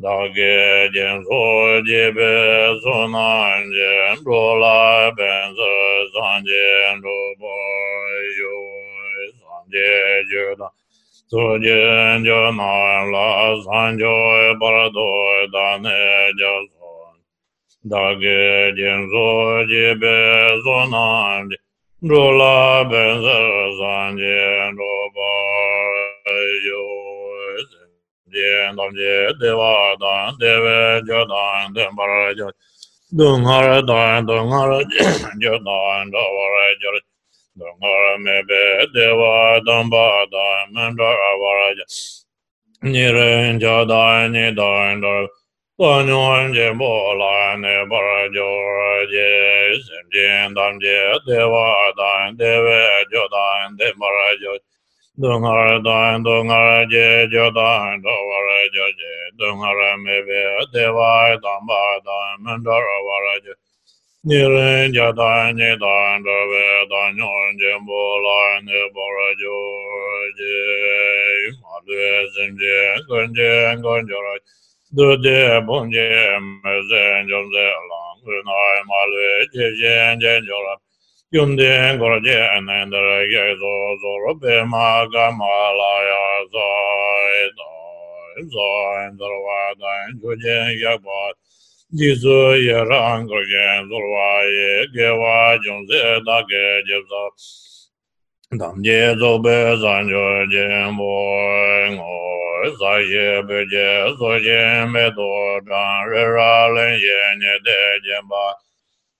dāgē jēn sō jībē sō nān jēn rō lā bēn sō sān jēn rō bō yō sān jē jō dā sō jēn jō nān lā sān jō bā rā dō dā nē jā sō dāgē jēn sō jībē sō nān jēn rō lā bēn sō sān jēn rō bō yō dendam je deva dan deve jo dan dembara jo dunghara dan dunghara jo dan davara jo dunghara mebe deva damba dan mandara vara jo niren jo dan ni dan dar Tanyon je bola ne bara jo je sem je dam je deva dan deve jo dan dembara jo Dung har dan, dung har je, jo dan, do war jo je, dung har me be, de war dan ba dan, men do ra war je. Ni ren ja dan, ni dan, do be dan, nyo je bo la, ne bo ra jo je, ma de zin je, gun je, gun jo ra, du de bon je, me zen jo ze lang, gun ai ma le, je jen jen jo ra, yundin korje nendere gezo zorbe maga malaya zoi doi zoi zorwa dain chuje yakbat jizu yerang korje zorwa ye gewa jungze dake jebza damje zobe zanjo jembo ngoi zaye beje zoje medo dan rera len ye ne de jemba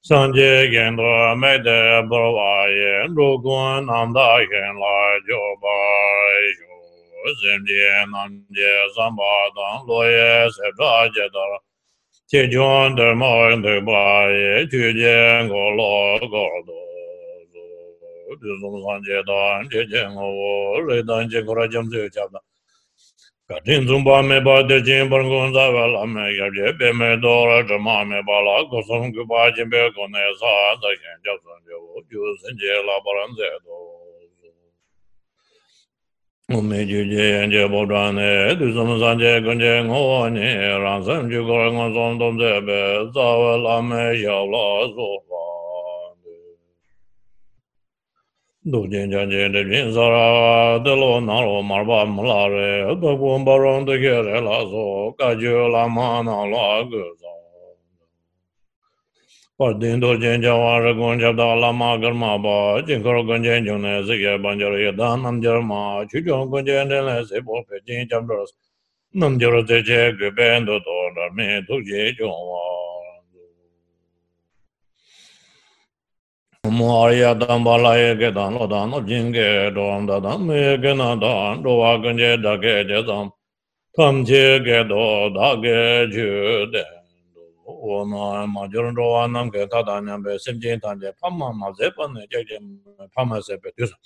sanje gendo mede borwaye rogun namda gen la joba yo zemje namje zambadan loye sebraje da che jon de moin de baye tuje go lo go do du zong sanje dan je je ngo le dan je go ra jam je cha Katin zumba me pa te chin par kun sa pa la me kyab che pe me do ra chama me pa la kusum ku pa chin pe kun ne sa sa khen chab san che wo ju sin che la paran se do. Ume ju che yen che po tra ne du sum san che kun che ngo ne ran sam ju kor ngon som tom se pe sa wa la me yab la so pa. dōjīn jāngjīn dē jīn sā rā dē lō nā rō mār bā mā lā rē dō gōng bā rōng dē kē rē lā sō kā jī lā mā nā lā gā sā pār dīn dōjīn jā wā rā gōng chab dā lā mā gār mā bā jīn kā rō gōng jīn jōng nē sī kē bāng jā rā yā dā nām jā rā mā chū chōng gōng jīn dē lē sī bō pē jīn chab dā rā sī nām jā rā tē chē gō bēn dō dō rā mē tū jī chōng wā Mōhāriyā tāṁ bālāyā kē tāṁ lō tāṁ nōp jīṁ kē tōṁ tā tāṁ mē kē nā tāṁ tō wā kañ chē tā kē chē tāṁ tāṁ chē kē tō tā kē chū tē wō nā mā chū rō wā nām kē tā tā nyam bē sīm chīṁ tāṁ chē pā mā mā sē pā nē chē chē pā mā sē pē tū sā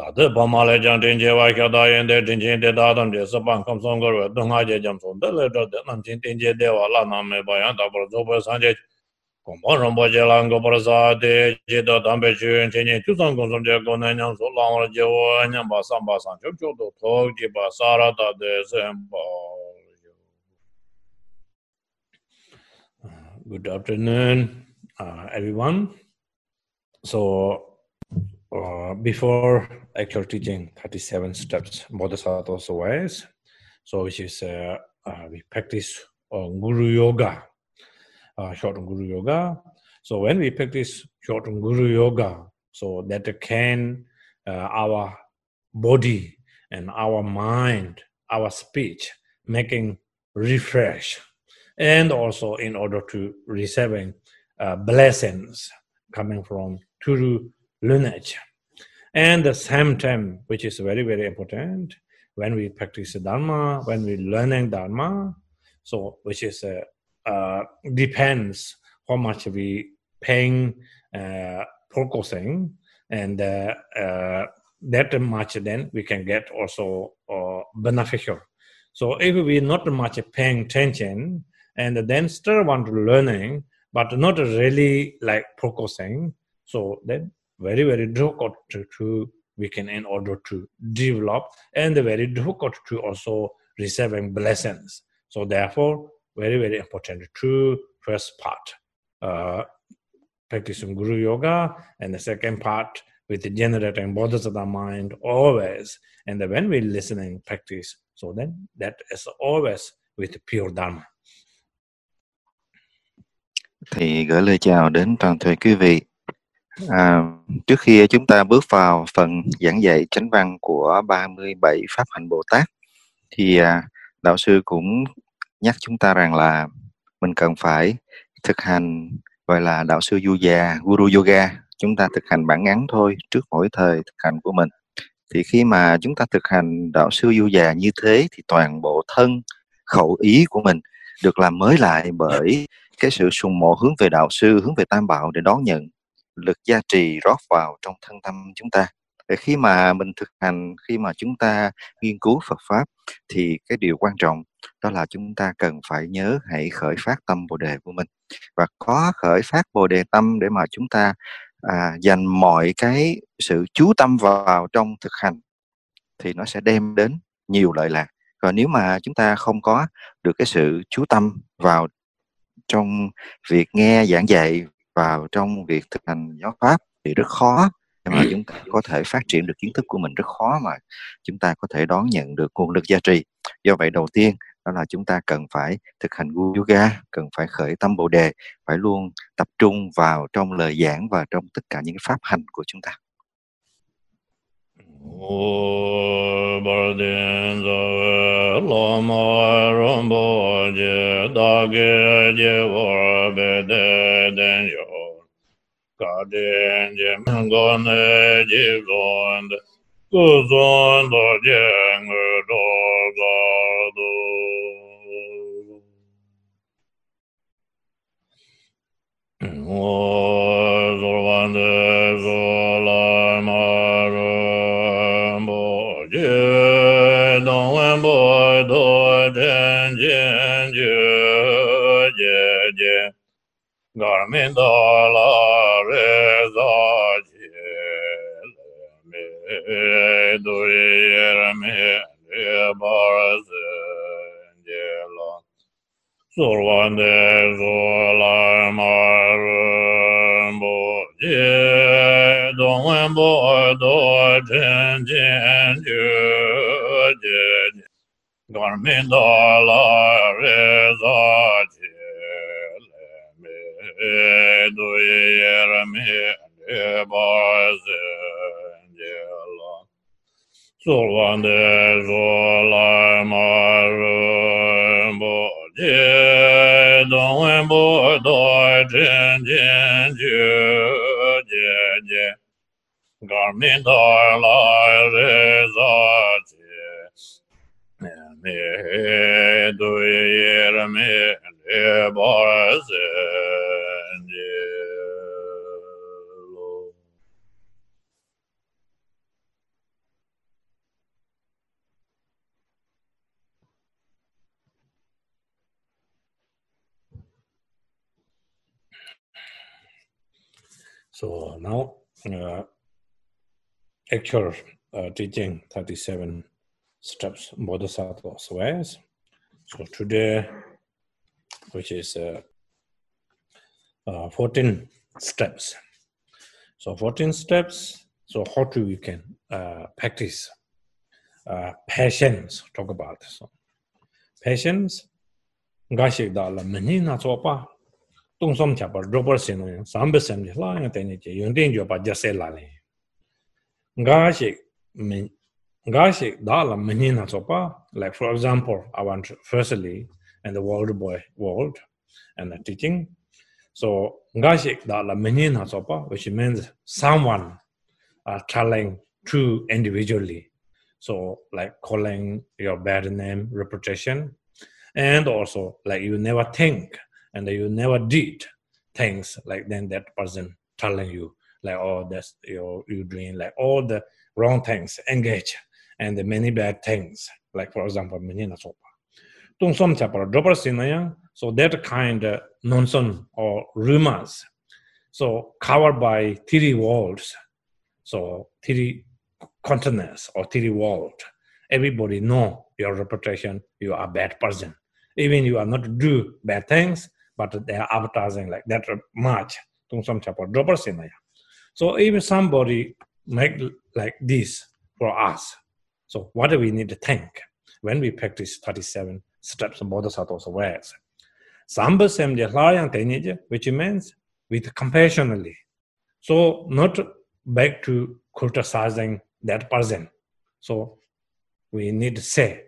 tā tē pā mā lē chāng tīñ chē wā kia tā yēn tē tīñ chīṁ tē tā tāṁ chē sā pāṁ kāṁ sōng kar wē tō ngā chē chāṁ sōng tē lē chā tē nām chīṁ tīñ chē tē wā lā nām mē pā yāng tā pā rō chō pē sāng chē chē gōmbā rōmbā jē lāng gō parā sā tē jē tā tāmbē chūyōn chē nyē chū sāng gōng sōm jē gō nē nyāng sō lāng rā jē wā nyāng bā sāng bā sāng chōp chō tō tō jī bā sā rā tā tē sēm bā Good afternoon, uh, everyone. So, uh, before actual teaching 37 steps Bodhisattva ways, so which is uh, uh, we practice uh, Guru Yoga. Uh, short guru yoga. So when we practice short guru yoga so that can uh, our body and our mind our speech making refresh. And also in order to receiving uh, blessings coming from true lineage. And the same time which is very very important when we practice dharma when we learning dharma so which is uh, depends how much we paying uh, focusing and uh, uh, that much then we can get also uh, beneficial. So if we not much paying attention and then still want learning but not really like focusing so then very very difficult to, to we can in order to develop and very difficult to also receiving blessings. So therefore very very important two first part. Uh, practicing guru yoga and the second part with the generating bodhisattva mind always. And when we listening practice so then that is always with pure dharma. Thì gửi lời chào đến toàn thể quý vị. À, trước khi chúng ta bước vào phần giảng dạy chánh văn của 37 pháp hạnh Bồ Tát thì à, đạo sư cũng nhắc chúng ta rằng là mình cần phải thực hành gọi là đạo sư yoga, guru yoga. Chúng ta thực hành bản ngắn thôi trước mỗi thời thực hành của mình. Thì khi mà chúng ta thực hành đạo sư du già như thế thì toàn bộ thân khẩu ý của mình được làm mới lại bởi cái sự sùng mộ hướng về đạo sư hướng về tam bảo để đón nhận lực gia trì rót vào trong thân tâm chúng ta để khi mà mình thực hành khi mà chúng ta nghiên cứu Phật pháp thì cái điều quan trọng đó là chúng ta cần phải nhớ hãy khởi phát tâm bồ đề của mình. Và có khởi phát bồ đề tâm để mà chúng ta à, dành mọi cái sự chú tâm vào trong thực hành thì nó sẽ đem đến nhiều lợi lạc. Còn nếu mà chúng ta không có được cái sự chú tâm vào trong việc nghe giảng dạy vào trong việc thực hành giáo pháp thì rất khó mà chúng ta có thể phát triển được kiến thức của mình rất khó mà chúng ta có thể đón nhận được nguồn lực gia trì. Do vậy đầu tiên đó là chúng ta cần phải thực hành yoga cần phải khởi tâm bồ đề phải luôn tập trung vào trong lời giảng và trong tất cả những pháp hành của chúng ta. Yo 가든 제망건의 제존 구존도 쟁으로가도 오조반데 졸라마로 보제 동원보도 젠젠주 제제 가르멘도 Sorvande zola marumbo je, dongwenbo do chen chen ju je, garmindo yer me ne bazengela So now, uh, actual uh, teaching 37 steps bodhisattva ways so today which is uh, uh, 14 steps. So 14 steps so how to we can uh, practice uh, patience talk about so patience gashi da la mani na so pa tong som cha par droper sen no sam be sem la ya te ni che yong den jo pa ja se la le. ngashik ngashik dala mani na pa like for example i want firstly and the world boy world and the teaching. So ngashik dala mani na pa which means someone are telling to individually. So like calling your bad name reputation and also like you never think and you never did things like then that person telling you. Like oh that's you you doing like all the wrong things engage and the many bad things. Like for example many na so tung som so that kind of nonsense or rumors. So covered by three walls. So three continents or three world. Everybody know your reputation you are a bad person. Even you are not do bad things but they are advertising like that much. Tung som cha par dropper sin ya so even somebody make like this for us. So what do we need to think when we practice 37 steps of Bodhisattva's ways? Samba semje hlayang tenije, which means with compassionately. So not back to criticizing that person. So we need to say,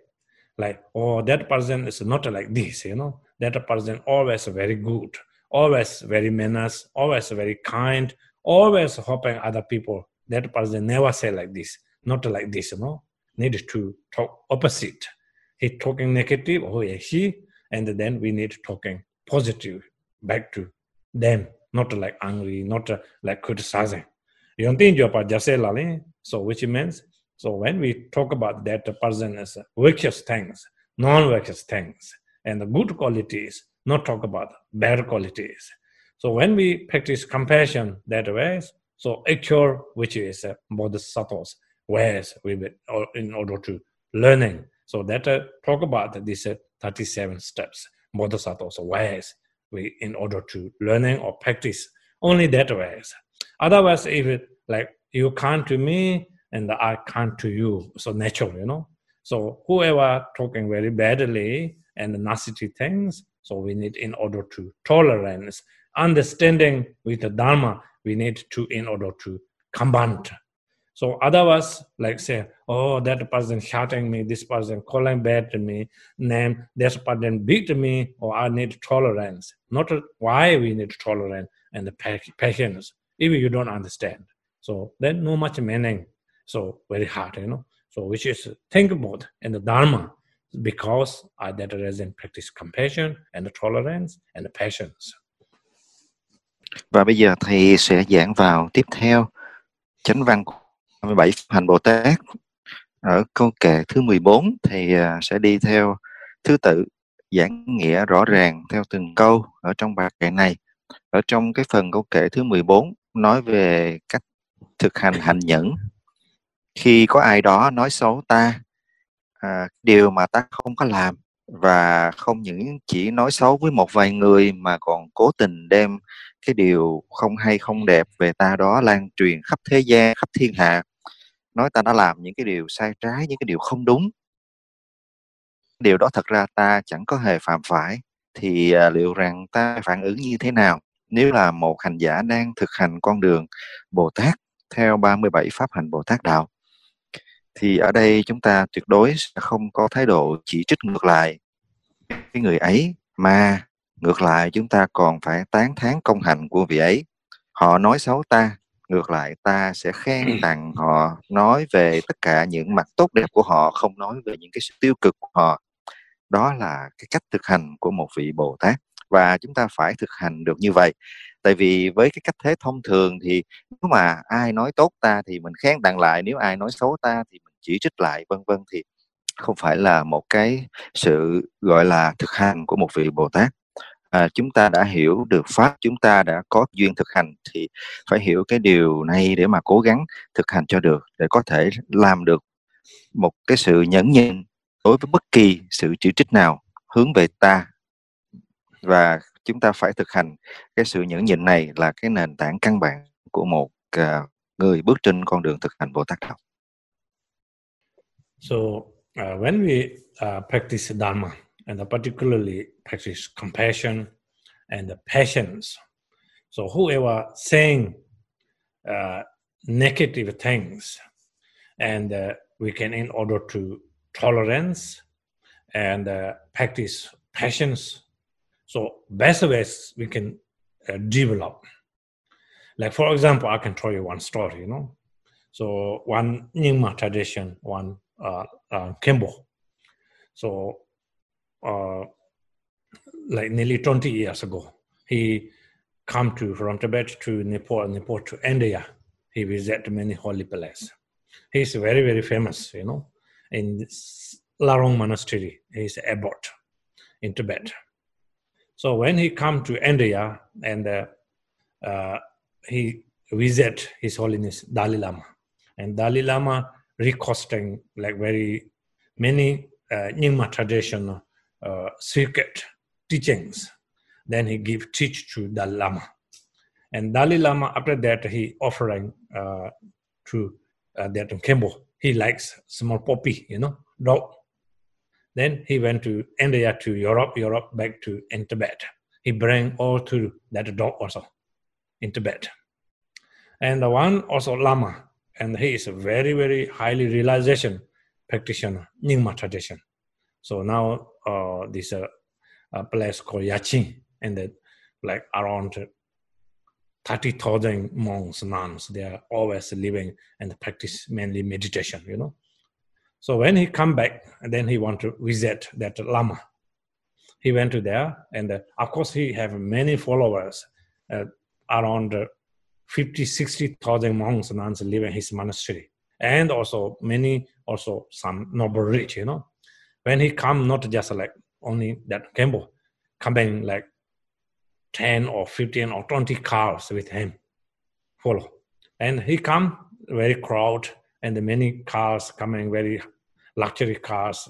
like, oh, that person is not like this, you know. That person always very good, always very manners, always very kind, always helping other people. That person never say like this, not like this, you know. Need to talk opposite. He talking negative, oh yeah, she, and then we need talking positive back to them, not like angry, not like criticizing. You think you're so which means so when we talk about that person is virtuous things, non-virtuous things, and the good qualities, not talk about bad qualities. So when we practice compassion that way, so actual, which is uh, bodhisattvas, ways we in order to learning. So that uh, talk about these uh, 37 steps, bodhisattvas ways we in order to learning or practice only that ways. Otherwise, if it like you come to me and I come to you, so natural, you know. So whoever talking very badly and nasty things, so we need in order to tolerance understanding with the Dharma, we need to in order to combat. So otherwise, like say, oh, that person shouting me, this person calling bad to me, name, this person beat me, or I need tolerance. Not why we need tolerance and the patience, even you don't understand. So then no much meaning. So very hard, you know. So which is think about in the Dharma, because I that reason practice compassion and tolerance and patience. Và bây giờ thầy sẽ giảng vào tiếp theo chánh văn 27 hành Bồ Tát. Ở câu kệ thứ 14 thì à, sẽ đi theo thứ tự giảng nghĩa rõ ràng theo từng câu ở trong bài kệ này. Ở trong cái phần câu kệ thứ 14 nói về cách thực hành hành nhẫn. Khi có ai đó nói xấu ta, à, điều mà ta không có làm và không những chỉ nói xấu với một vài người mà còn cố tình đem cái điều không hay không đẹp về ta đó lan truyền khắp thế gian khắp thiên hạ. Nói ta đã làm những cái điều sai trái những cái điều không đúng. Điều đó thật ra ta chẳng có hề phạm phải thì à, liệu rằng ta phản ứng như thế nào? Nếu là một hành giả đang thực hành con đường Bồ Tát theo 37 pháp hành Bồ Tát đạo thì ở đây chúng ta tuyệt đối sẽ không có thái độ chỉ trích ngược lại cái người ấy mà ngược lại chúng ta còn phải tán thán công hạnh của vị ấy. Họ nói xấu ta ngược lại ta sẽ khen tặng họ nói về tất cả những mặt tốt đẹp của họ không nói về những cái sự tiêu cực của họ. Đó là cái cách thực hành của một vị bồ tát và chúng ta phải thực hành được như vậy. Tại vì với cái cách thế thông thường thì nếu mà ai nói tốt ta thì mình khen tặng lại nếu ai nói xấu ta thì mình chỉ trích lại vân vân thì không phải là một cái sự gọi là thực hành của một vị bồ tát à, chúng ta đã hiểu được pháp chúng ta đã có duyên thực hành thì phải hiểu cái điều này để mà cố gắng thực hành cho được để có thể làm được một cái sự nhẫn nhịn đối với bất kỳ sự chỉ trích nào hướng về ta và chúng ta phải thực hành cái sự nhẫn nhịn này là cái nền tảng căn bản của một uh, người bước trên con đường thực hành Bồ Tát đạo. So uh, when we uh, practice Dharma, and particularly practice compassion and patience. So whoever saying uh, negative things, and uh, we can, in order to tolerance and uh, practice patience. So best ways we can uh, develop. Like for example, I can tell you one story. You know, so one Nyingma tradition, one uh, uh, Khenpo. So uh, like nearly 20 years ago. He come to from Tibet to Nepal, Nepal to India. He visited many holy places. He's very, very famous, you know, in Larong Monastery. He's abbot in Tibet. So when he come to India and uh, uh, he visit His Holiness Dalai Lama, and Dalai Lama recosting like very many uh, Nyingma tradition uh, secret teachings. Then he give teach to Dalai Lama, and Dalai Lama after that he offering uh, to uh, that Khenpo. He likes small poppy, you know, dog. Then he went to India to Europe, Europe back to in Tibet. He bring all to that dog also in Tibet. And the one also Lama, and he is a very, very highly realization practitioner, Nyingma tradition. So now uh, this uh, a place called Yachin, and that like around 30,000 monks, nuns, they are always living and practice mainly meditation, you know. So when he come back, and then he want to visit that Lama. He went to there, and uh, of course he have many followers, uh, around 50, 60,000 monks and nuns live in his monastery. And also many, also some noble rich, you know. When he come, not just like only that Khenpo, coming like 10 or 15 or 20 cars with him, follow. And he come very crowd and many cars coming, very luxury cars,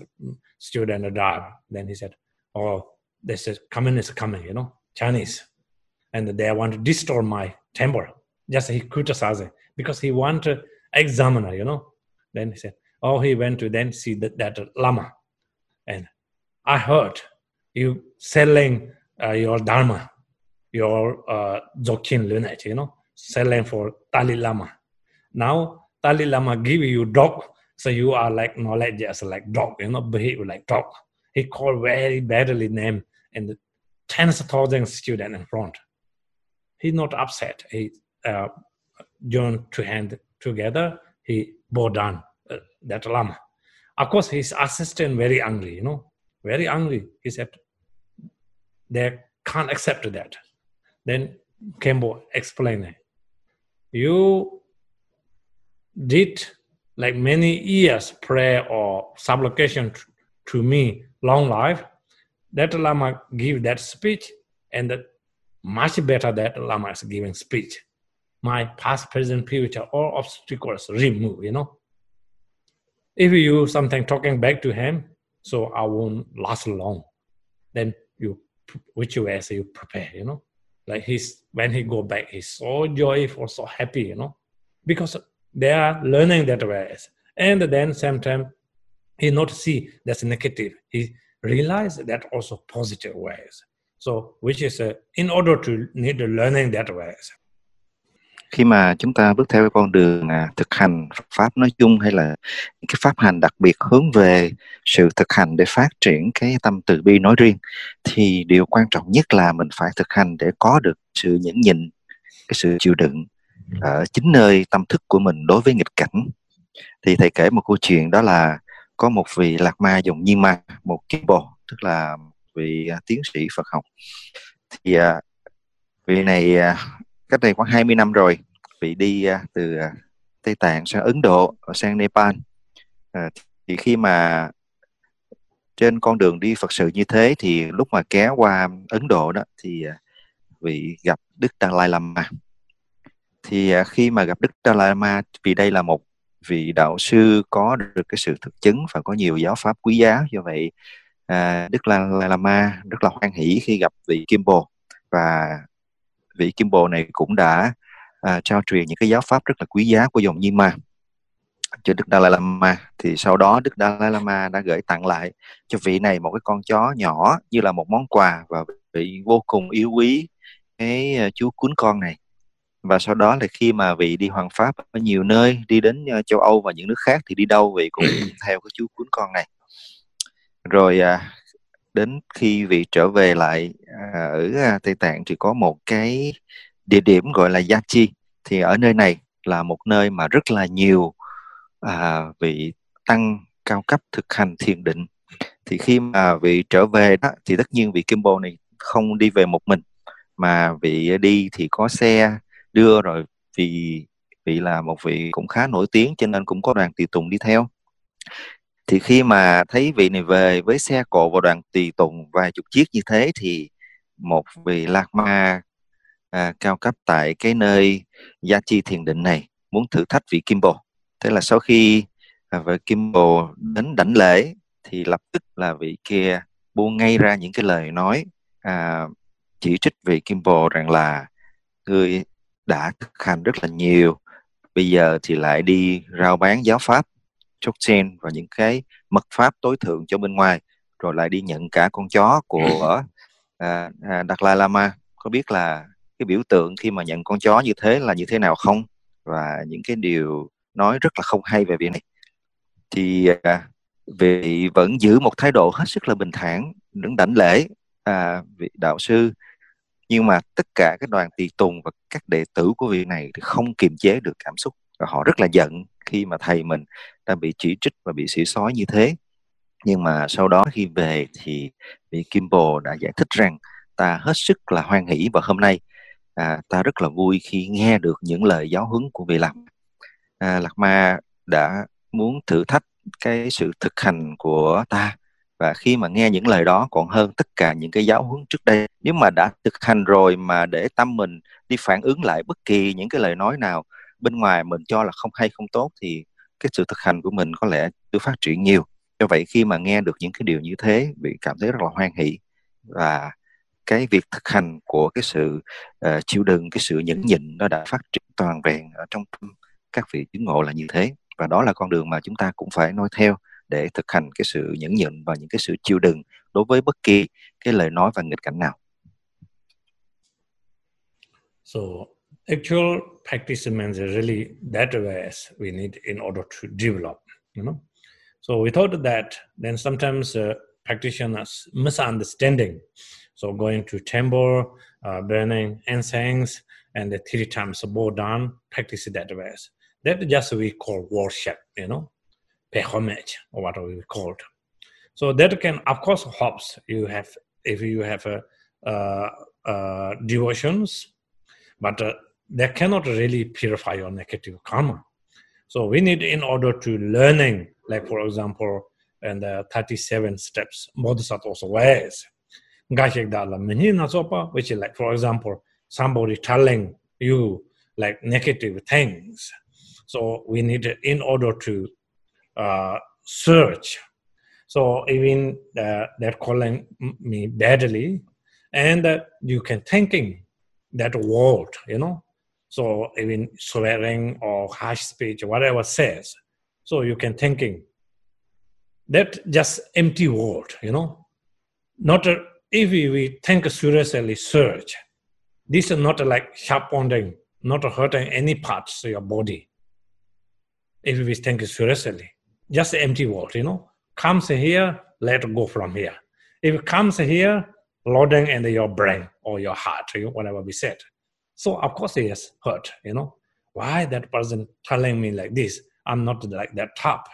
student drive. Then he said, oh, this is communist coming, you know, Chinese. And they want to destroy my temple just he criticizing because he want to examiner, you know. Then he said, oh, he went to then see that, that lama. And I heard you selling uh, your dharma, your uh, Dzogchen lineage, you know, selling for Dalai Lama. Now Dalai Lama give you dog, so you are like knowledge as like dog, you know, behave like dog. He called very badly name and tens of thousands student in front. He's not upset. He uh, joined two hands together, he bowed down uh, that lama. Of course, his assistant very angry, you know, very angry. He said, they can't accept that. Then Khenpo explained, you did like many years prayer or supplication to me, long life. That Lama give that speech, and that much better that Lama is giving speech my past, present, future, all obstacles remove, you know. If you something talking back to him, so I won't last long. Then you, which way you prepare, you know. Like he's, when he go back, he's so joyful, so happy, you know, because they are learning that ways. And then sometimes he not see that's negative. He realize that also positive ways. So, which is uh, in order to need learning that ways. Khi mà chúng ta bước theo cái con đường à, thực hành pháp nói chung hay là những cái pháp hành đặc biệt hướng về sự thực hành để phát triển cái tâm từ bi nói riêng thì điều quan trọng nhất là mình phải thực hành để có được sự nhẫn nhịn cái sự chịu đựng ở chính nơi tâm thức của mình đối với nghịch cảnh. Thì thầy kể một câu chuyện đó là có một vị lạc ma dòng nhiên ma một kiếp bồ tức là vị à, tiến sĩ Phật học. Thì à, vị này à, cách đây khoảng 20 năm rồi vị đi à, từ à, Tây Tạng sang Ấn Độ sang Nepal. À, thì khi mà trên con đường đi Phật sự như thế thì lúc mà kéo qua Ấn Độ đó thì à, vị gặp Đức Dalai Lama. Thì khi mà gặp Đức Dalai Lama vì đây là một vị đạo sư có được cái sự thực chứng và có nhiều giáo pháp quý giá do vậy Đức Dalai Lama rất là hoan hỷ khi gặp vị Kim Bồ và vị Kim Bồ này cũng đã à, trao truyền những cái giáo pháp rất là quý giá của dòng Nhiên Ma. Cho Đức Dalai Lama. Thì sau đó Đức Dalai Lama đã gửi tặng lại cho vị này một cái con chó nhỏ như là một món quà và vị vô cùng yêu quý cái uh, chú cuốn con này. Và sau đó là khi mà vị đi hoàng pháp ở nhiều nơi đi đến uh, châu Âu và những nước khác thì đi đâu vị cũng theo cái chú cuốn con này. Rồi uh, đến khi vị trở về lại à, ở à, Tây Tạng thì có một cái địa điểm gọi là Yachi thì ở nơi này là một nơi mà rất là nhiều à, vị tăng cao cấp thực hành thiền định. Thì khi mà vị trở về đó thì tất nhiên vị Kimbo này không đi về một mình mà vị đi thì có xe đưa rồi vì vị là một vị cũng khá nổi tiếng cho nên cũng có đoàn tùy tùng đi theo thì khi mà thấy vị này về với xe cộ và đoàn tùy tùng vài chục chiếc như thế thì một vị lạc ma à, cao cấp tại cái nơi gia chi thiền định này muốn thử thách vị kim bồ. Thế là sau khi à, vị kim bồ đến đảnh lễ thì lập tức là vị kia buông ngay ra những cái lời nói à, chỉ trích vị kim bồ rằng là người đã thực hành rất là nhiều bây giờ thì lại đi rao bán giáo pháp sen và những cái mật pháp tối thượng cho bên ngoài rồi lại đi nhận cả con chó của à, à, Đạt Lai Lama. Có biết là cái biểu tượng khi mà nhận con chó như thế là như thế nào không? Và những cái điều nói rất là không hay về việc này. Thì à, vị vẫn giữ một thái độ hết sức là bình thản đứng đảnh lễ à, vị đạo sư. Nhưng mà tất cả các đoàn tỳ tùng và các đệ tử của vị này thì không kiềm chế được cảm xúc. Và họ rất là giận khi mà thầy mình đã bị chỉ trích và bị xỉ sói như thế. Nhưng mà sau đó khi về thì vị Kim Bồ đã giải thích rằng ta hết sức là hoan hỷ và hôm nay à, ta rất là vui khi nghe được những lời giáo huấn của vị Lạc. À, Lạc Ma đã muốn thử thách cái sự thực hành của ta và khi mà nghe những lời đó còn hơn tất cả những cái giáo huấn trước đây. Nếu mà đã thực hành rồi mà để tâm mình đi phản ứng lại bất kỳ những cái lời nói nào bên ngoài mình cho là không hay không tốt thì cái sự thực hành của mình có lẽ chưa phát triển nhiều. Do vậy khi mà nghe được những cái điều như thế bị cảm thấy rất là hoan hỷ. Và cái việc thực hành của cái sự uh, chịu đựng cái sự nhẫn nhịn nó đã phát triển toàn vẹn ở trong các vị chứng ngộ là như thế. Và đó là con đường mà chúng ta cũng phải nói theo để thực hành cái sự nhẫn nhịn và những cái sự chịu đựng đối với bất kỳ cái lời nói và nghịch cảnh nào. So actual practice means really that ways we need in order to develop, you know. So without that, then sometimes uh, practitioners misunderstanding. So going to temple, uh, burning incense, and the three times bow down, practice that ways. That just we call worship, you know pay homage or whatever we call it. So that can, of course, helps you have if you have a, uh, uh, devotions, but uh, they cannot really purify your negative karma. So we need in order to learning, like for example, and the 37 steps, Bodhisattva's ways. Gashek Dala Mini Nasopa, which is like, for example, somebody telling you like negative things. So we need in order to uh, search. So even uh, they're calling me badly, and uh, you can thinking that word, you know, So even swearing or harsh speech, or whatever says, so you can thinking that just empty word, you know. Not a, if we, think seriously, search. This is not like sharp pounding, not hurting any parts of your body. If we think seriously, just empty word, you know. Comes here, let go from here. If it comes here, loading in your brain or your heart, whatever we said. So of course it is hurt, you know. Why that person telling me like this? I'm not like that top.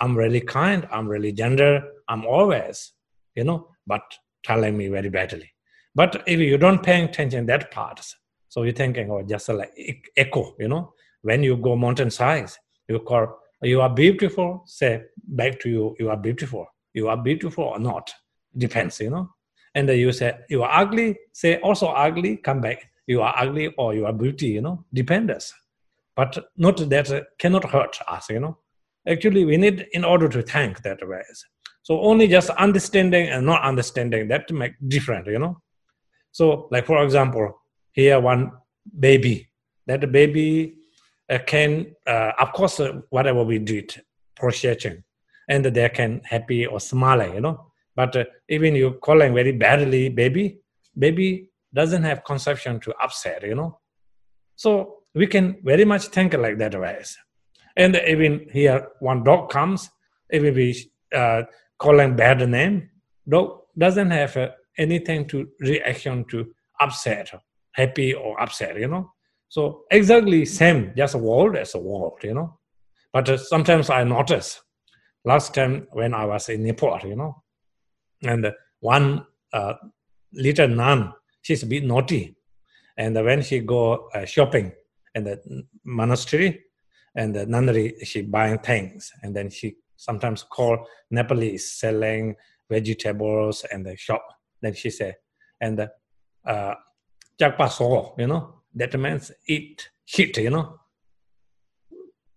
I'm really kind, I'm really gentle, I'm always, you know, but telling me very badly. But if you don't pay attention that part, so you're thinking, oh, just like echo, you know, when you go mountain mountainside, you call you are beautiful, say back to you, you are beautiful. You are beautiful or not. Depends, you know. And you say you are ugly, say also ugly, come back. You are ugly or you are beauty, you know, depends. But not that uh, cannot hurt us, you know. Actually, we need in order to thank that ways. So only just understanding and not understanding that make different, you know. So, like for example, here one baby, that baby uh, can, uh, of course, uh, whatever we do it, appreciating, and they can happy or smiling, you know. But uh, even you calling very badly, baby, baby doesn't have conception to upset, you know. So we can very much think like that ways. And even here, one dog comes, even we uh, calling bad name, dog doesn't have uh, anything to reaction to upset, happy or upset, you know. So exactly same, just a world as a world, you know. But uh, sometimes I notice. Last time when I was in Nepal, you know, and one uh, little nun, she's a bit naughty. And when she go uh, shopping in the monastery and the nunnery, she buying things, and then she sometimes call Nepalese selling vegetables and the shop. Then she say, and uh, so, you know, that means eat shit, you know.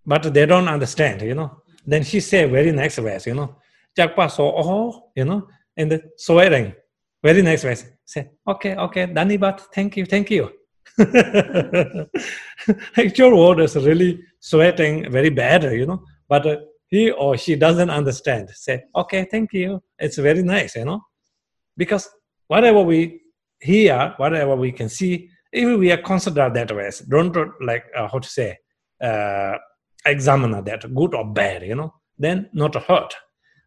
But they don't understand, you know. Then she say very next verse, you know, so, oh, you know, and the swearing. Very nice verse. Say, okay, okay, Danibat, thank you, thank you. Actual word is really sweating very bad, you know, but he or she doesn't understand. Say, okay, thank you. It's very nice, you know, because whatever we hear, whatever we can see, if we are considered that way, don't like uh, how to say, uh, examine that good or bad, you know, then not hurt.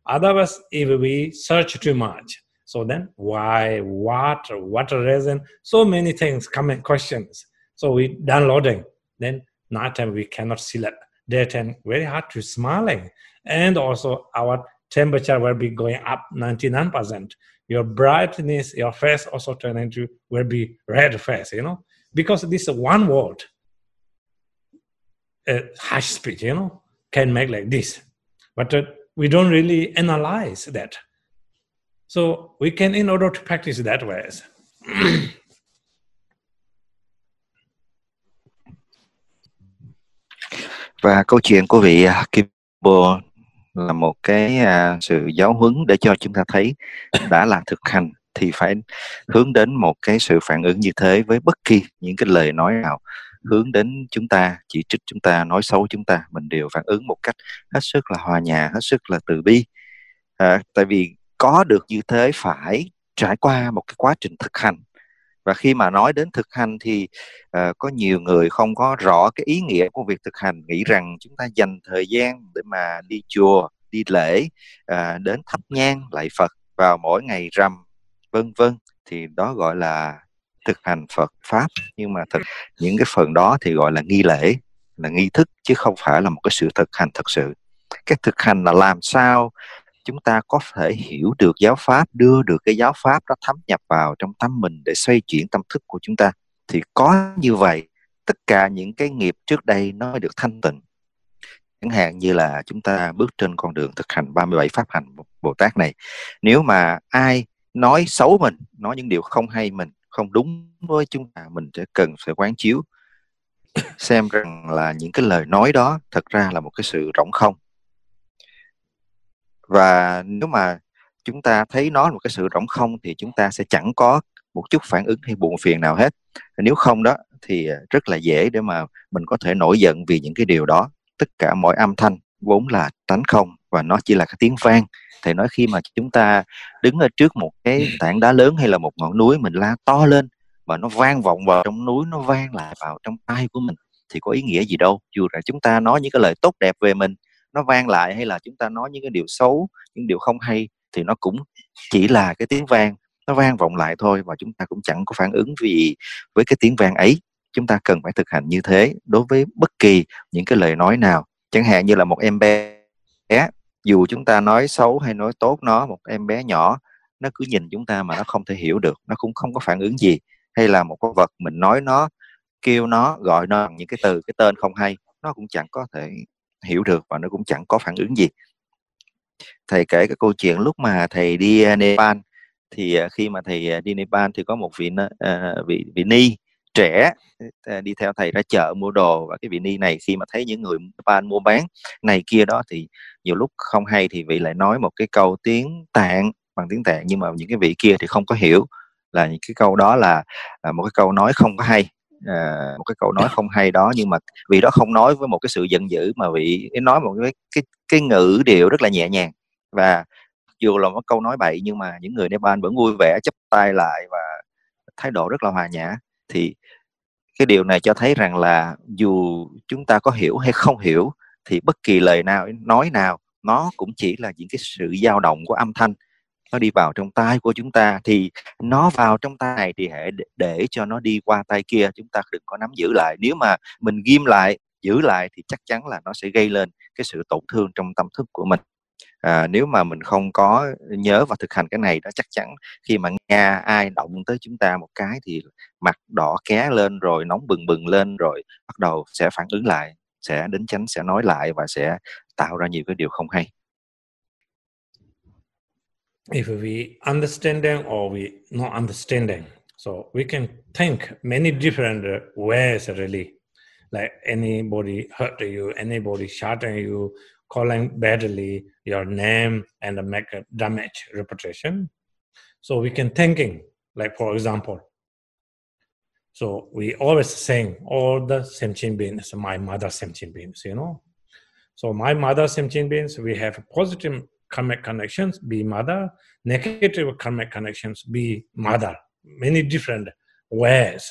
Otherwise, if we search too much, so then why, what, what reason? So many things come in questions. So we downloading. Then nighttime we cannot sleep. Daytime very hard to smiling. And also our temperature will be going up 99%. Your brightness, your face also turn into will be red face, you know, because this one word, uh, harsh speech, you know, can make like this. But uh, we don't really analyze that. So we can, in order to practice that way. Và câu chuyện của vị à, Kimbo là một cái uh, sự giáo huấn để cho chúng ta thấy đã là thực hành thì phải hướng đến một cái sự phản ứng như thế với bất kỳ những cái lời nói nào hướng đến chúng ta chỉ trích chúng ta nói xấu chúng ta mình đều phản ứng một cách hết sức là hòa nhã hết sức là từ bi à, tại vì có được như thế phải trải qua một cái quá trình thực hành. Và khi mà nói đến thực hành thì uh, có nhiều người không có rõ cái ý nghĩa của việc thực hành nghĩ rằng chúng ta dành thời gian để mà đi chùa đi lễ uh, đến thắp nhang lại phật vào mỗi ngày rằm vân vân thì đó gọi là thực hành phật pháp. Nhưng mà thực những cái phần đó thì gọi là nghi lễ là nghi thức chứ không phải là một cái sự thực hành thật sự. Cái thực hành là làm sao chúng ta có thể hiểu được giáo pháp, đưa được cái giáo pháp đó thấm nhập vào trong tâm mình để xoay chuyển tâm thức của chúng ta, thì có như vậy, tất cả những cái nghiệp trước đây nó mới được thanh tịnh. Chẳng hạn như là chúng ta bước trên con đường thực hành 37 pháp hành Bồ Tát này, nếu mà ai nói xấu mình, nói những điều không hay mình, không đúng với chúng ta, mình sẽ cần phải quán chiếu. Xem rằng là những cái lời nói đó thật ra là một cái sự rỗng không và nếu mà chúng ta thấy nó là một cái sự rỗng không thì chúng ta sẽ chẳng có một chút phản ứng hay buồn phiền nào hết. Nếu không đó thì à, rất là dễ để mà mình có thể nổi giận vì những cái điều đó. Tất cả mọi âm thanh vốn là tánh không và nó chỉ là cái tiếng vang. Thì nói khi mà chúng ta đứng ở trước một cái tảng đá lớn hay là một ngọn núi mình la to lên mà nó vang vọng vào trong núi nó vang lại vào trong tay của mình thì có ý nghĩa gì đâu. Dù là chúng ta nói những cái lời tốt đẹp về mình nó vang lại hay là chúng ta nói những cái điều xấu, những điều không hay thì nó cũng chỉ là cái tiếng vang, nó vang vọng lại thôi và chúng ta cũng chẳng có phản ứng vì với cái tiếng vang ấy. Chúng ta cần phải thực hành như thế đối với bất kỳ những cái lời nói nào. Chẳng hạn như là một em bé, dù chúng ta nói xấu hay nói tốt nó, một em bé nhỏ, nó cứ nhìn chúng ta mà nó không thể hiểu được, nó cũng không có phản ứng gì. Hay là một con vật mình nói nó, kêu nó, gọi nó những cái từ, cái tên không hay, nó cũng chẳng có thể hiểu được và nó cũng chẳng có phản ứng gì. Thầy kể cái câu chuyện lúc mà thầy đi à, Nepal thì à, khi mà thầy à, đi Nepal thì có một vị uh, vị vị ni trẻ đi theo thầy ra chợ mua đồ và cái vị ni này khi mà thấy những người Nepal mua bán này kia đó thì nhiều lúc không hay thì vị lại nói một cái câu tiếng tạng bằng tiếng tạng nhưng mà những cái vị kia thì không có hiểu. Là những cái câu đó là, là một cái câu nói không có hay à, một cái câu nói không hay đó nhưng mà vì đó không nói với một cái sự giận dữ mà vị nói một cái cái cái ngữ điệu rất là nhẹ nhàng. Và dù là một câu nói bậy nhưng mà những người Nepal vẫn vui vẻ chấp tay lại và thái độ rất là hòa nhã. Thì cái điều này cho thấy rằng là dù chúng ta có hiểu hay không hiểu thì bất kỳ lời nào nói nào nó cũng chỉ là những cái sự dao động của âm thanh nó đi vào trong tay của chúng ta thì nó vào trong tay này thì hãy để, để cho nó đi qua tay kia chúng ta đừng có nắm giữ lại. Nếu mà mình ghim lại giữ lại thì chắc chắn là nó sẽ gây lên cái sự tổn thương trong tâm thức của mình. À, nếu mà mình không có nhớ và thực hành cái này đó chắc chắn khi mà nghe ai động tới chúng ta một cái thì mặt đỏ ké lên rồi nóng bừng bừng lên rồi bắt đầu sẽ phản ứng lại sẽ đến chánh sẽ nói lại và sẽ tạo ra nhiều cái điều không hay. If we understanding or we not understanding so we can think many different ways really like anybody hurt you anybody shouting you calling badly your name and make a damage reputation. So we can thinking, like for example, so we always saying all the sentient beings, my mother sentient beings, you know. So my mother sentient beings, we have a positive karmic connections, be mother, negative karmic connections, be mother, many different ways.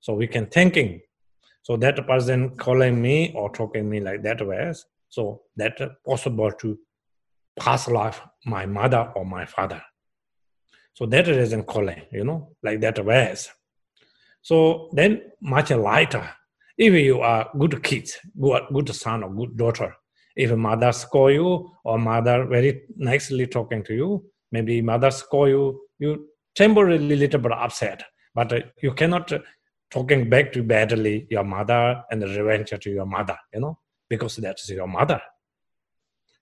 So we can thinking. So that person calling me or talking me like that ways, so that possible to pass life my mother or my father. So that reason calling, you know, like that ways. So then much lighter. If you are good kids, good, good son or good daughter, if a mother scold you or mother very nicely talking to you, maybe mother scold you, you temporarily little bit upset, but uh, you cannot uh, talking back to badly your mother and revenge to your mother, you know because that's your mother.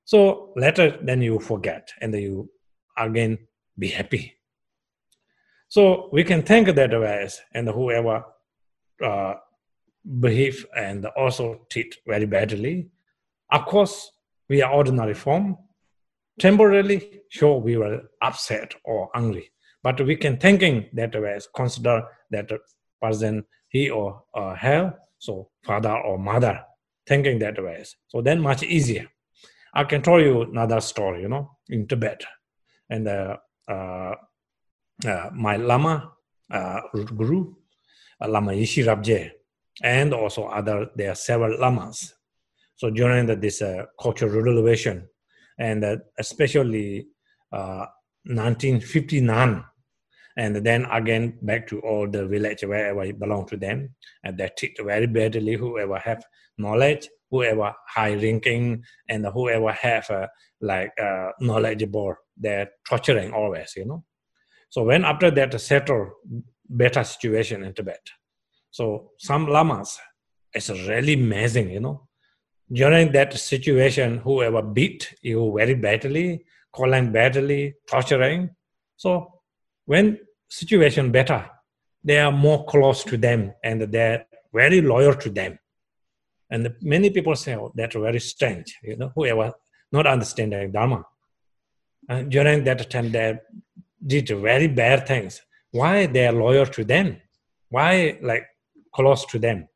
So later, then you forget and you again be happy. So we can think that way, and whoever uh, behave and also treat very badly, of course, we are ordinary form. Temporarily, sure, we were upset or angry, but we can thinking that way, consider that person he or uh, her, so father or mother, thinking that way. So then much easier. I can tell you another story, you know, in Tibet. And uh, uh, uh, my Lama, uh, Guru, uh, Lama Yishi Rabje, and also other, there are several Lamas. So during the, this uh, cultural revolution, and especially 1959, and then again back to all the village wherever I belong to them, and they treat very badly whoever have knowledge, whoever high ranking, and whoever have uh, like uh, knowledgeable, they're torturing always, you know. So when after that settle better situation in Tibet, so some lamas, it's really amazing, you know. During that situation, whoever beat you very badly, calling badly, torturing. So when situation better, they are more close to them and they're very loyal to them. And many people say oh, that's very strange, you know, whoever not understanding Dharma. And during that time, they did very bad things. Why they are loyal to them? Why like close to them?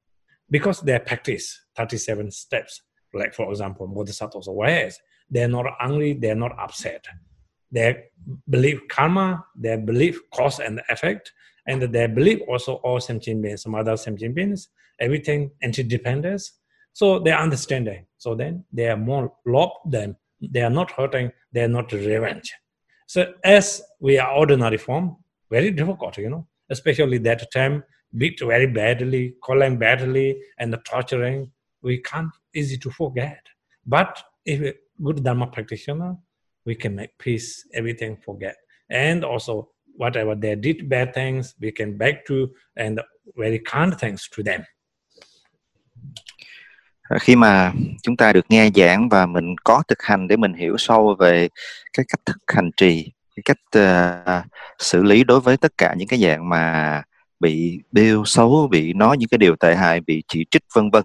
Because they practice 37 steps. Like for example, Bodhisattvas ways. They're not angry, they're not upset. They believe karma, they believe cause and effect, and they believe also all sentient beings, some other sentient beings, everything interdependence, so they are understanding. So then they are more love them. They are not hurting. They are not revenge. So as we are ordinary form, very difficult, you know, especially that time beat very badly, calling badly, and the torturing. We can't easy to forget. But if a good Dharma practitioner, we can make peace, everything forget. And also whatever they did bad things, we can back to and very kind things to them. À, khi mà chúng ta được nghe giảng và mình có thực hành để mình hiểu sâu về cái cách thức hành trì cái cách uh, xử lý đối với tất cả những cái dạng mà bị bêu xấu bị nói những cái điều tệ hại bị chỉ trích vân vân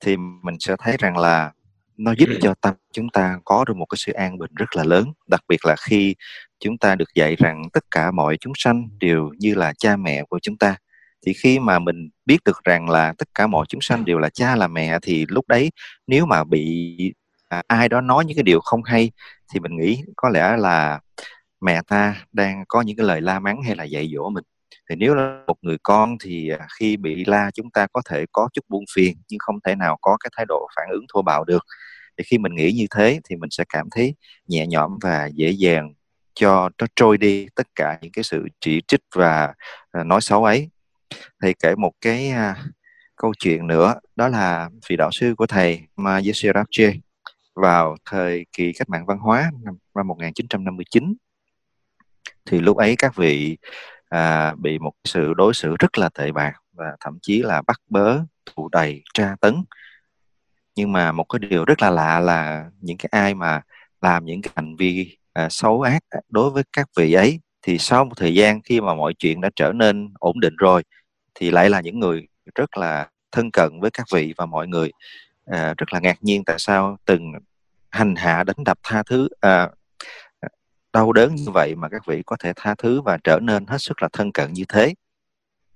thì mình sẽ thấy rằng là nó giúp cho tâm chúng ta có được một cái sự an bình rất là lớn. Đặc biệt là khi chúng ta được dạy rằng tất cả mọi chúng sanh đều như là cha mẹ của chúng ta thì khi mà mình biết được rằng là tất cả mọi chúng sanh đều là cha là mẹ thì lúc đấy nếu mà bị à, ai đó nói những cái điều không hay thì mình nghĩ có lẽ là mẹ ta đang có những cái lời la mắng hay là dạy dỗ mình thì nếu là một người con thì à, khi bị la chúng ta có thể có chút buông phiền nhưng không thể nào có cái thái độ phản ứng thô bạo được. Thì khi mình nghĩ như thế thì mình sẽ cảm thấy nhẹ nhõm và dễ dàng cho nó trôi đi tất cả những cái sự chỉ trích và à, nói xấu ấy. Thầy kể một cái uh, câu chuyện nữa đó là vị đạo sư của thầy Ma Yesirapche vào thời kỳ cách mạng văn hóa năm 1959 thì lúc ấy các vị à, bị một sự đối xử rất là tệ bạc và thậm chí là bắt bớ thụ đầy tra tấn. Nhưng mà một cái điều rất là lạ là những cái ai mà làm những cái hành vi à, xấu ác đối với các vị ấy thì sau một thời gian khi mà mọi chuyện đã trở nên ổn định rồi thì lại là những người rất là thân cận với các vị và mọi người à, rất là ngạc nhiên tại sao từng hành hạ đánh đập tha thứ à, đau đớn như vậy mà các vị có thể tha thứ và trở nên hết sức là thân cận như thế,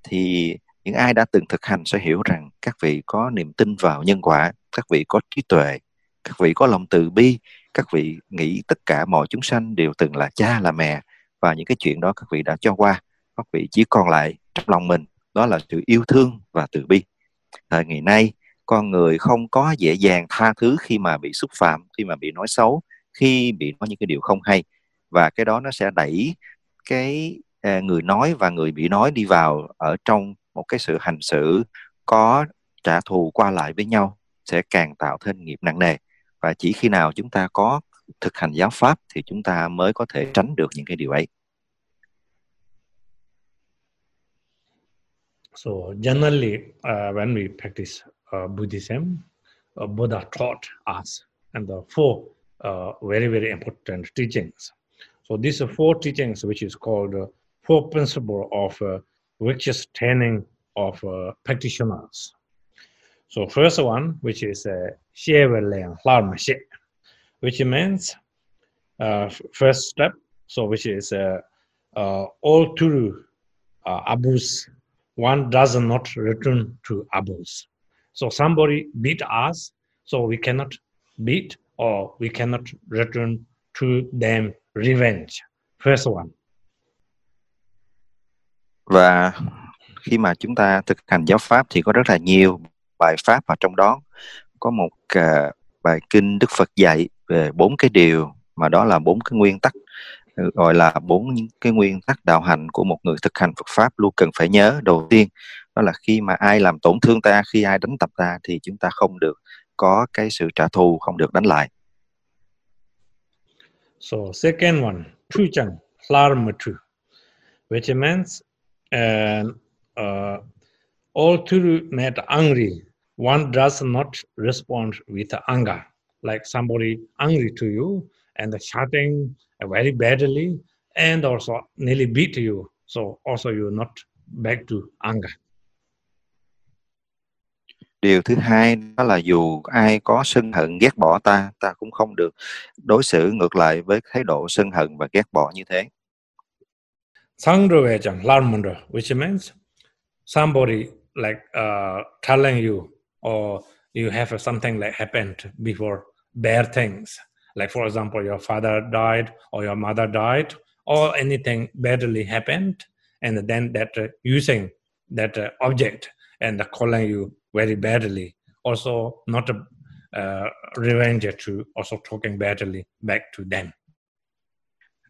thì những ai đã từng thực hành sẽ hiểu rằng các vị có niềm tin vào nhân quả, các vị có trí tuệ, các vị có lòng từ bi, các vị nghĩ tất cả mọi chúng sanh đều từng là cha, là mẹ, và những cái chuyện đó các vị đã cho qua, các vị chỉ còn lại trong lòng mình, đó là sự yêu thương và từ bi. Thời ngày nay, con người không có dễ dàng tha thứ khi mà bị xúc phạm, khi mà bị nói xấu, khi bị nói những cái điều không hay và cái đó nó sẽ đẩy cái ờ, người nói và người bị nói đi vào ở trong một cái sự hành xử có trả thù qua lại với nhau sẽ càng tạo thêm nghiệp nặng nề và chỉ khi nào chúng ta có thực hành giáo pháp thì chúng ta mới có thể tránh được những cái điều ấy. So generally, uh, when we practice uh, Buddhism, uh, Buddha taught us and the four uh, very very important teachings. So these are four teachings, which is called uh, four principle of uh, righteous training of uh, practitioners. So first one, which is uh, which means uh, first step. So which is uh, uh, all true uh, abuse. One does not return to abuse. So somebody beat us, so we cannot beat or we cannot return to them revenge. First one. Và khi mà chúng ta thực hành giáo pháp thì có rất là nhiều bài pháp và trong đó có một uh, bài kinh Đức Phật dạy về bốn cái điều mà đó là bốn cái nguyên tắc ừ, gọi là bốn những cái nguyên tắc đạo hành của một người thực hành Phật pháp luôn cần phải nhớ đầu tiên đó là khi mà ai làm tổn thương ta khi ai đánh tập ta thì chúng ta không được có cái sự trả thù không được đánh lại so second one chuchang hlarmatu which means uh, uh, all true net angry one does not respond with anger. Like somebody angry to you and shouting very badly and also nearly beat you. So also you're not back to anger điều thứ hai đó là dù ai có sân hận ghét bỏ ta ta cũng không được đối xử ngược lại với thái độ sân hận và ghét bỏ như thế 상도회장 larmunder which means somebody like uh, telling you or you have something like happened before bad things like for example your father died or your mother died or anything badly happened and then that uh, using that uh, object and calling you very badly also not a uh, revenge to also talking badly back to them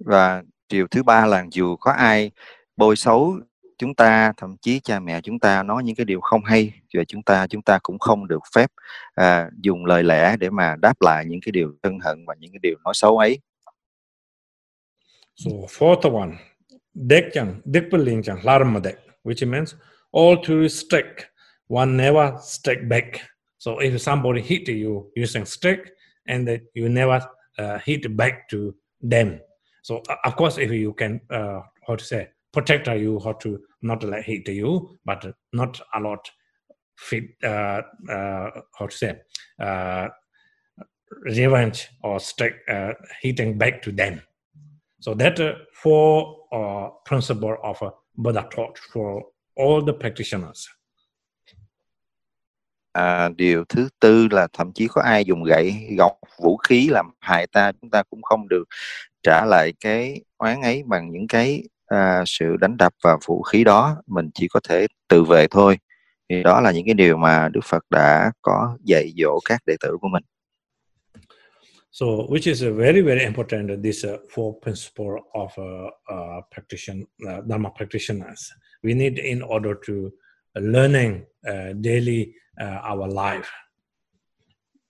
và điều thứ ba là dù có ai bôi xấu chúng ta thậm chí cha mẹ chúng ta nói những cái điều không hay về chúng ta chúng ta cũng không được phép à, dùng lời lẽ để mà đáp lại những cái điều thân hận và những cái điều nói xấu ấy. So fourth one, dekjang, dekpelingjang, larmadek, which means all to stick, one never stick back. So if somebody hit you using stick and that you never uh, hit back to them. So of course, if you can, uh, how to say, protect you how to not like hit you, but not a lot fit uh, uh, how to say uh, revenge or stick uh, hitting back to them. So that uh, four uh, principle of uh, Buddha taught for all the practitioners. À, điều thứ tư là thậm chí có ai dùng gậy gọc vũ khí làm hại ta chúng ta cũng không được trả lại cái oán ấy bằng những cái à, sự đánh đập và vũ khí đó mình chỉ có thể tự vệ thôi thì đó là những cái điều mà Đức Phật đã có dạy dỗ các đệ tử của mình. So, which is a very very important this uh, four principle of uh, uh, practitioner, uh, Dharma practitioners. We need in order to uh, learning uh, daily uh, our life.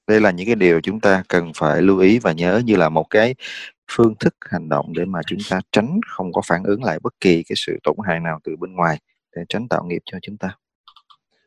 đây là những cái điều chúng ta cần phải lưu ý và nhớ như là một cái phương thức hành động để mà chúng ta tránh không có phản ứng lại bất kỳ cái sự tổn hại nào từ bên ngoài để tránh tạo nghiệp cho chúng ta